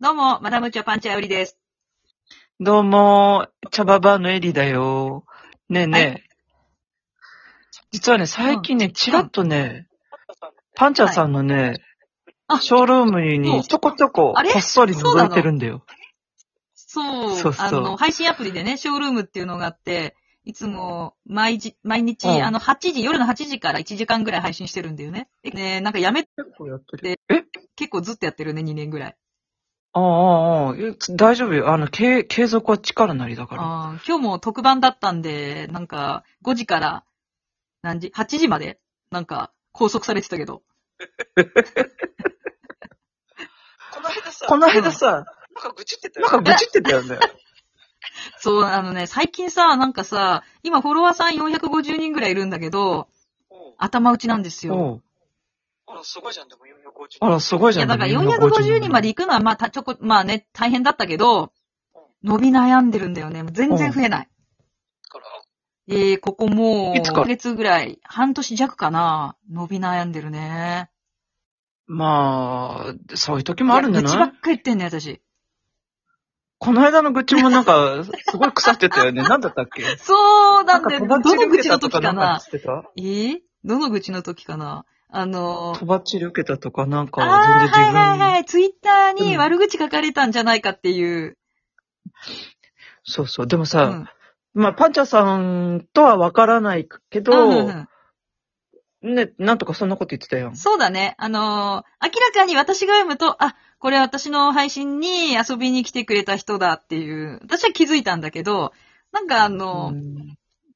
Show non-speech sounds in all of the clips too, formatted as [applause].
どうも、マダムチョパンチャウリです。どうも、茶ババのエリだよ。ねえねえ。実はね、最近ね、ちらっとね、パンチャーさんのね、あショールームにちょこちょこ、こっそり覗いてるんだよ。そう、そうそうあの、配信アプリでね、ショールームっていうのがあって、いつも、毎日、毎日、うんあの、8時、夜の8時から1時間ぐらい配信してるんだよね。でね、なんかやめ、て結構ずっとやってるね、2年ぐらい。ああ、ああ、え大丈夫よ。あの、継継続は力なりだから。あー今日も特番だったんで、なんか、5時から、何時 ?8 時まで、なんか、拘束されてたけど。この間さ、この間さ、なんか愚痴ってたよなんか愚痴ってたよね。[laughs] そう、あのね、最近さ、なんかさ、今フォロワーさん450人ぐらいいるんだけど、うん頭打ちなんですよ。おうあら、すごいじゃん、でも450。あら、すごいいや、じゃん。だからみんな450人まで行くのは、まあ、たちょこ、まあね、大変だったけど、伸び悩んでるんだよね。全然増えない。から、ええここもう、いつか1ヶ月ぐらい、半年弱かな、伸び悩んでるね。まあ、そういう時もあるんじゃいや愚痴ばないっか言ってんね、私。この間の愚痴もなんか、すごい腐ってたよね。[laughs] なんだったっけ？そうなんだよ。どの愚痴の時かな？えー？どの愚痴の時かな？あのーとばっちり受けたとか、なんか、ああ、全然自分、はいはいはい。ツイッターにうん悪口書かれたんじゃないかっていう。そうそう。でもうさ、ん。まあ、パンチャーさんとはわからないけうんど、うんうんね、なんとかそんなこと言ってたやん。そうだね。あのー明らかに私が読むと、あ、これ私の配信に遊びに来てくれた人だっていう、私は気づいたんだけど、なんかあの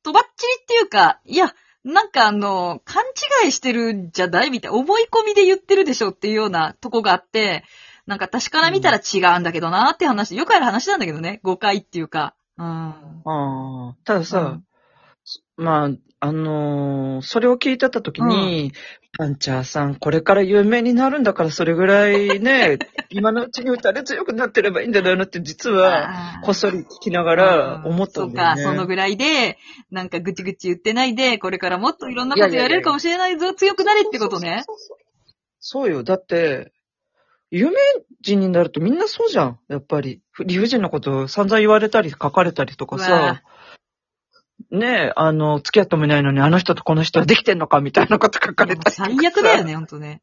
とばっちりっていうか、いや、なんかあの、勘違いしてるんじゃないみたいな、思い込みで言ってるでしょっていうようなとこがあって、なんか私から見たら違うんだけどなって話、よくある話なんだけどね、誤解っていうか。うん。ああ、たださ、うんまあ、あのーそれを聞いてた時に、パンチャーさん、これから有名になるんだから、それぐらいね、[laughs] 今のうちに打たれ強くなってればいいんだよなって、実は、こっそり聞きながら思ったんだよね。そうか、そのぐらいで、なんかぐちぐち言ってないで、これからもっといろんなことやれるかもしれないぞ、強くなれってことね。そうよ。だって、有名人になるとみんなそうじゃん。やっぱり。理不尽なこと散々言われたり書かれたりとかさ。ねえ、あの、付き合ってもいないのにあの人とこの人はできてんのかみたいなこと書かれたりとかさ。最悪だよね、ほんとね。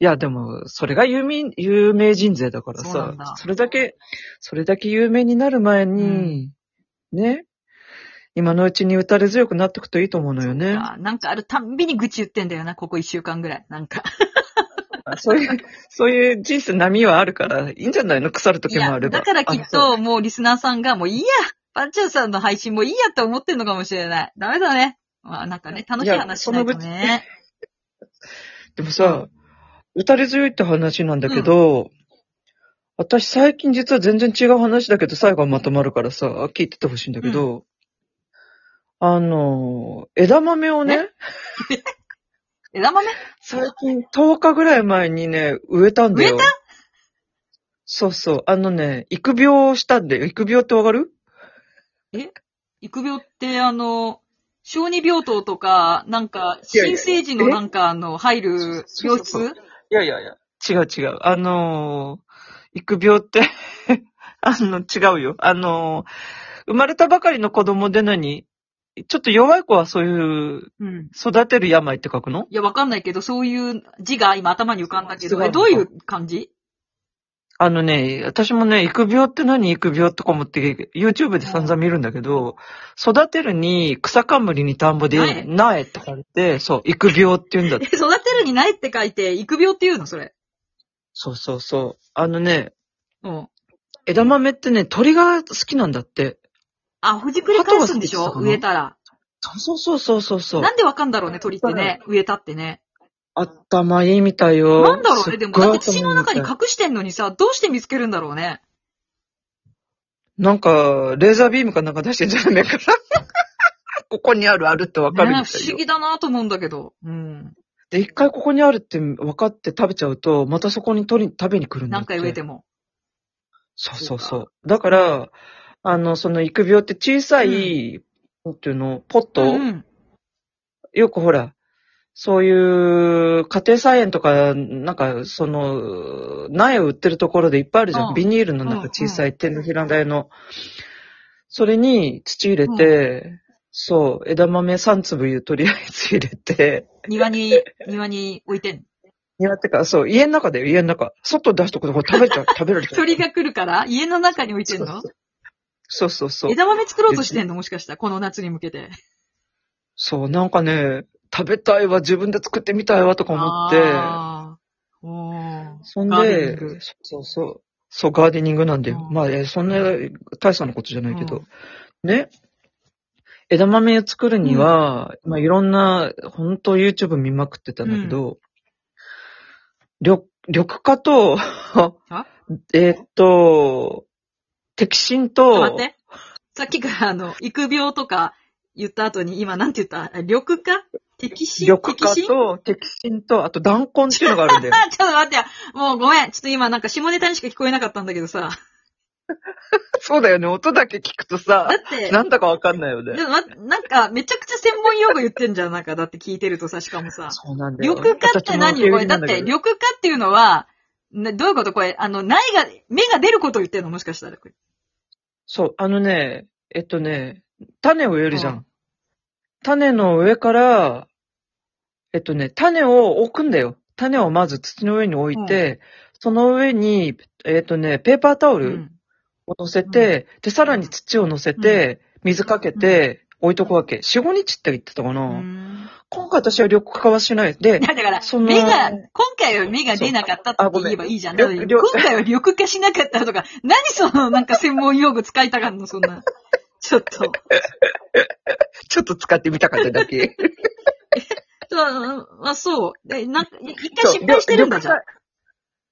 いや、でも、それが有名、有名人税だからさそうなんだ、それだけ、それだけ有名になる前に、ね、今のうちに打たれ強くなっていくといいと思うのよね。あなんかあるたんびに愚痴言ってんだよな、ここ一週間ぐらい。なんか。[laughs] そういう、そういう人生波はあるから、いいんじゃないの腐る時もあれば。だからきっと、もうリスナーさんが、もういいやパンチャーさんの配信もいいやって思ってんのかもしれない。ダメだね。まあ、なんかね、楽しい話しないとね。でもさ、打たれ強いって話なんだけど、私最近実は全然違う話だけど、最後はまとまるからさ、聞いててほしいんだけど、あの、枝豆をね、[laughs] 枝豆？最近10日ぐらい前にね、植えたんだよ。植えそうそう。あのね、育苗したんだよ。育苗ってわかる？育苗って、あの、小児病棟とか、なんか、いやいや新生児のなんか、あの、入る病そうそうそう。室いやいやいや。違う違う。あのー育苗って、[laughs] あの、違うよ。あのー生まれたばかりの子供で何？ちょっと弱い子はそういう、うん。育てる病って書くの？いや、わかんないけど、そういう字が今頭に浮かんだけど、え、どういう。感じ？あのね、私もね、育苗って何？育苗とか思って、YouTube で散々見るんだけど、育てるに草冠に田んぼで、苗苗って書いて、そう、育苗って言うんだってえ、育てるにないって書いて、育苗って言うの？それ。そうそうそう。あのね、うん。枝豆ってね、鳥が好きなんだって。あ、ほじくり返すんでしょ？鳩が好きだったかな？植えたら。そうそうそうそうそう。なんでわかんだろうね、鳥ってね。植えたってね。頭いいみたいよ。なんだろうね、でも、だって土の中にか隠してんのにさ、どうして見つけるんだろうね。なんか、レーザービームかなんか出してんじゃないかな。[laughs] ここにあるあるってわかるみねたいよ。不思議だなと思うんだけど。うん。で、一回ここにあるって分かって食べちゃうと、またそこに取り、食べに来るんだ。何回植えても。そうそうそう。だから、あの、その育苗って小さい、なんていうの、ポット、うんうん。よくほら、そういう家庭菜園とか、なんか、その、苗を売ってるところでいっぱいあるじゃん。うんビニールの中小さい手のひら台の。それに土入れて、そう、枝豆3粒とりあえず入れて、庭に、庭に置いてん。庭ってか、そう、家の中だよ、家の中。外出しとくとこれ食べちゃう、[laughs] 食べられちゃう。鳥が来るから家の中に置いてんの？そうそうそう。枝豆作ろうとしてんの？もしかしたら、この夏に向けて。そう、なんかね、食べたいわ、自分で作ってみたいわとか思って、そんでグ、そうそう、そう、ガーデニングなんだよ。うん。まあ、えそんな大層なことじゃないけど。ね。枝豆を作るには、まあ、いろんな、本当 YouTube 見まくってたんだけど、緑、緑化と、[laughs] えーっと、摘心ちょっとと、待って。さっきからあの、育苗とか言った後に、今なんて言った？あ緑化？摘心？緑化と、摘心？と、あと弾根っていうのがあるんだよ。あ、[laughs] ちょっと待ってよ。もうごめん。ちょっと今なんか下ネタにしか聞こえなかったんだけどさ。[laughs] そうだよね、音だけ聞くとさだ、って、なんだかわかんないよねで。もまなんかめちゃくちゃ専門用語言ってんじゃん。なんかだって聞いてるとさ、しかもさ。そうなんだよ。緑化って何？これ。だって、緑化っていうのは、などういうこと？これ、あの、苗が、芽が出ることを言ってんの？もしかしたら。これそう、あのね、えっとね、種を植えるじゃん。種の上から、えっとね、種を置くんだよ。種をまず土の上に置いて、その上に、えっとね、ペーパータオルうん。を乗せて、で、さらに土を乗せて、水かけて、置いとくわけ。4、5日って言ってたかな。うん今回私は緑化はしない。でだから、その芽が、今回は芽が出なかったって言えばいいじゃん。ん今回は緑化しなかったとか、何そのなんか専門用語使いたがるの、そんな。ちょっと。[laughs] ちょっと使ってみたかっただけ。[laughs] そうあ、そう。で、なんか、一回失敗してるんだじゃん。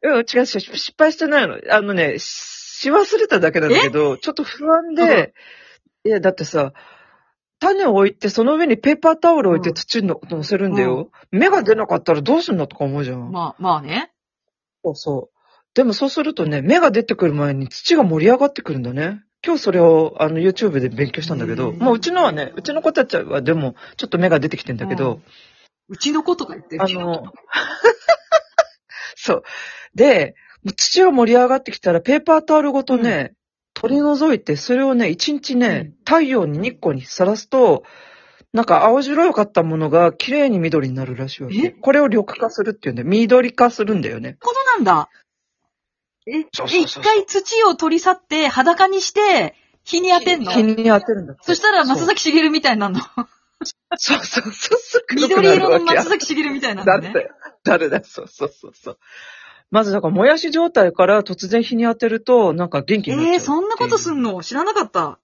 うん、違う、違う失敗してないの。あのね、し忘れただけなんだけど、ちょっと不安で、いや、だってさ、種を置いて、その上にペーパータオル置いてうん土に乗せるんだよ。芽が出なかったらどうすんのとか思うじゃん。まあ、まあね。そうそう。でもそうするとね、芽が出てくる前に土が盛り上がってくるんだね。今日それをあの YouTube で勉強したんだけど、へーもううちのはね、うちの子たちはでもちょっと芽が出てきてんだけど、うちの子とか言ってるあの、[laughs] そう。で、土が盛り上がってきたら、ペーパータオルごとね、取り除いて、それをね、一日ね、太陽に日光にさらすと、なんか青白かったものが綺麗に緑になるらしいわえ？け。これを緑化するっていうんで、緑化するんだよね。ことなんだ。え、そうそうそうそうえ一回土を取り去って裸にして、日に当てんの？日に当てるんだって。そしたら松崎しげるみたいになるの？そうそうそうそう。緑色の松崎崎しげるみたいになるのね。誰だよ。誰だよ。そうそうそうそう。まずだから、もやし状態から突然日に当てると、なんか元気になっちゃうえー、そんなことすのんの？知らなかった。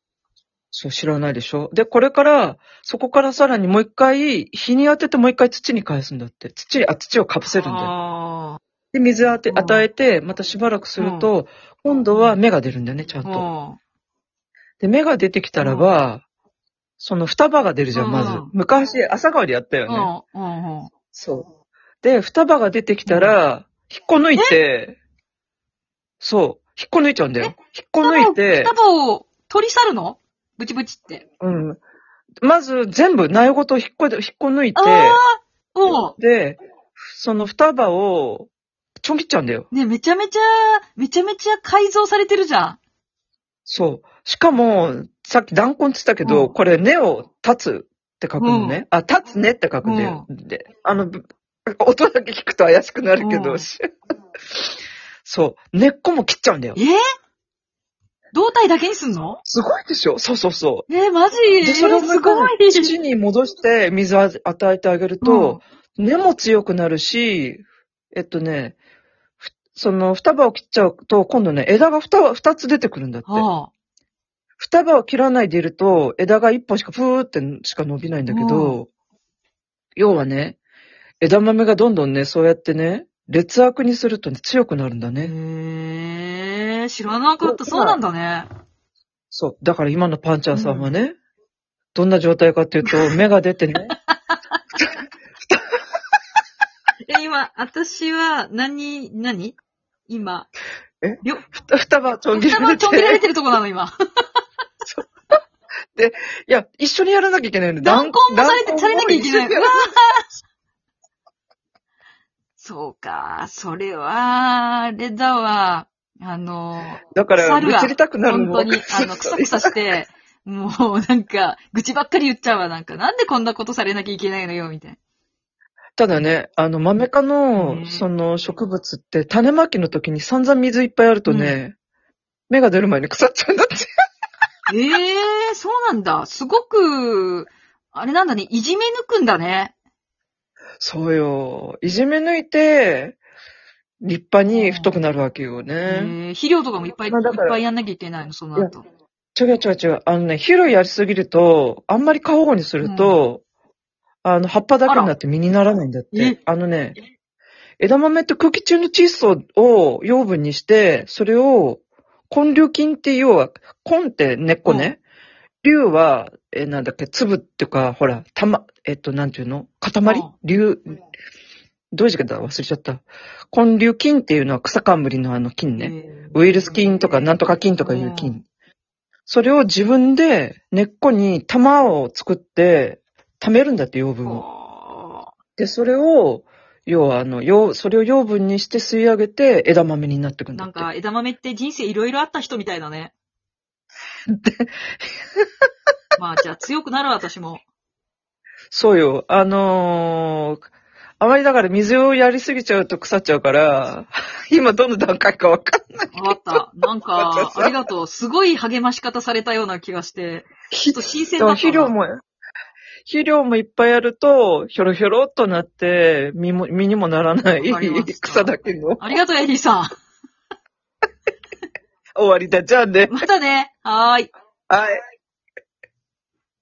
そう、知らないでしょで、これから、そこからさらにもう一回、日に当ててもう一回土に返すんだって。土に、あ、土をかぶせるんだよ。あで、水当て、うん与えて、またしばらくすると、今度は芽が出るんだよね、ちゃんあ。と。で、芽が出てきたらば、その双葉が出るじゃん、まずうん。昔、朝川でやったよね。うん。うん。うん。そう。で、双葉が出てきたら、引っこ抜いて、そう、引っこ抜いちゃうんだよ。引っこ抜いて、双葉を取り去るの？ブチブチって。うん。まず全部苗ごと引っこ、引っこ抜いて、ああおうで、その双葉をちょん切っちゃうんだよ。ね、めちゃめちゃ、めちゃめちゃ改造されてるじゃん。そう。しかも、さっき弾根って言ったけど、うんこれ根を立つって書くのね。あ、立つねって書くんだよ。で、あの、ぶ音だけ聞くと怪しくなるけど、うん [laughs] そう。根っこも切っちゃうんだよえ？ー、胴体だけにすんの？すごいでしょそうそうそう。えー、マジ？で、それをえーすごい。土に戻して水を与えてあげると、根も強くなるし、えっとね、ふその双葉を切っちゃうと、今度ね、枝が二二つ出てくるんだって。はあ、双葉を切らないでいると、枝が一本しかふーってしか伸びないんだけど、要はね、枝豆がどんどんね、そうやってね、劣悪にするとね、強くなるんだね。へえー、知らなかった。そうなんだね。そう。だから今のパンチャーさんはね、どんな状態かっていうと、[laughs] 芽が出てね、[laughs] え、今、私は何、何？今。え？りょふた双葉ちょん切られて。双葉ちょん切られてるとこなの、[laughs] 今。いや、一緒にやらなきゃいけないの。弾根もされて、されなきゃいけない。うわ [laughs] そうか。それは、あれだわ。あの、だから、猿がぶつりたくなるの本当に、あの、くさくさして、もうなんか、愚痴ばっかり言っちゃうわ。なんか、なんでこんなことされなきゃいけないのよ、みたいな。ただね、あの、豆科うの、んその植物って、種まきの時に散々水いっぱいあるとね、芽が出る前に腐っちゃうんだって。え [laughs] えー、そうなんだ。すごく、あれなんだね、いじめ抜くんだね。そうよ。いじめ抜いて、立派に太くなるわけよえね。ー、肥料とかもいっぱいいっまあだからぱいやんなきゃいけないの、その後。違う違う違う。あのね、肥料やりすぎると、あんまり過保護にすると、あの、葉っぱだけになって実にならないんだっえて。あのね、枝豆って空気中の窒素を養分にして、それを根粒菌って要は、根って根っこね。粒は、え、なんだっけ、粒っていうか、ほら、たま、えっと、なんていうの？塊？うん粒、どういう字かだ忘れちゃった。根粒菌っていうのは草冠のあの菌ね。えーウイルス菌とかなんとか菌とかいうう菌。それを自分で根っこに玉を作って貯めるんだって養分を。ほで、それを、要はあの、養それを養分にして吸い上げて枝豆になってくんだなんか、枝豆って人生いろいろあった人みたいだね。[laughs] まあ、じゃあ強くなる私も。そうよ。あのーあまりだから水をやりすぎちゃうと腐っちゃうから、[laughs] 今どの段階かわかんない。わかった。なんか、[laughs] 私ありがとう。すごい励まし方されたような気がして、ちょっと新鮮だったな。肥料も、肥料もいっぱいやると、ひょろひょろっとなって、実も、実にもならない草だけの。ありがとう、エリーさん。[laughs] 終わりだ。じゃあね。またね。はーい。はい。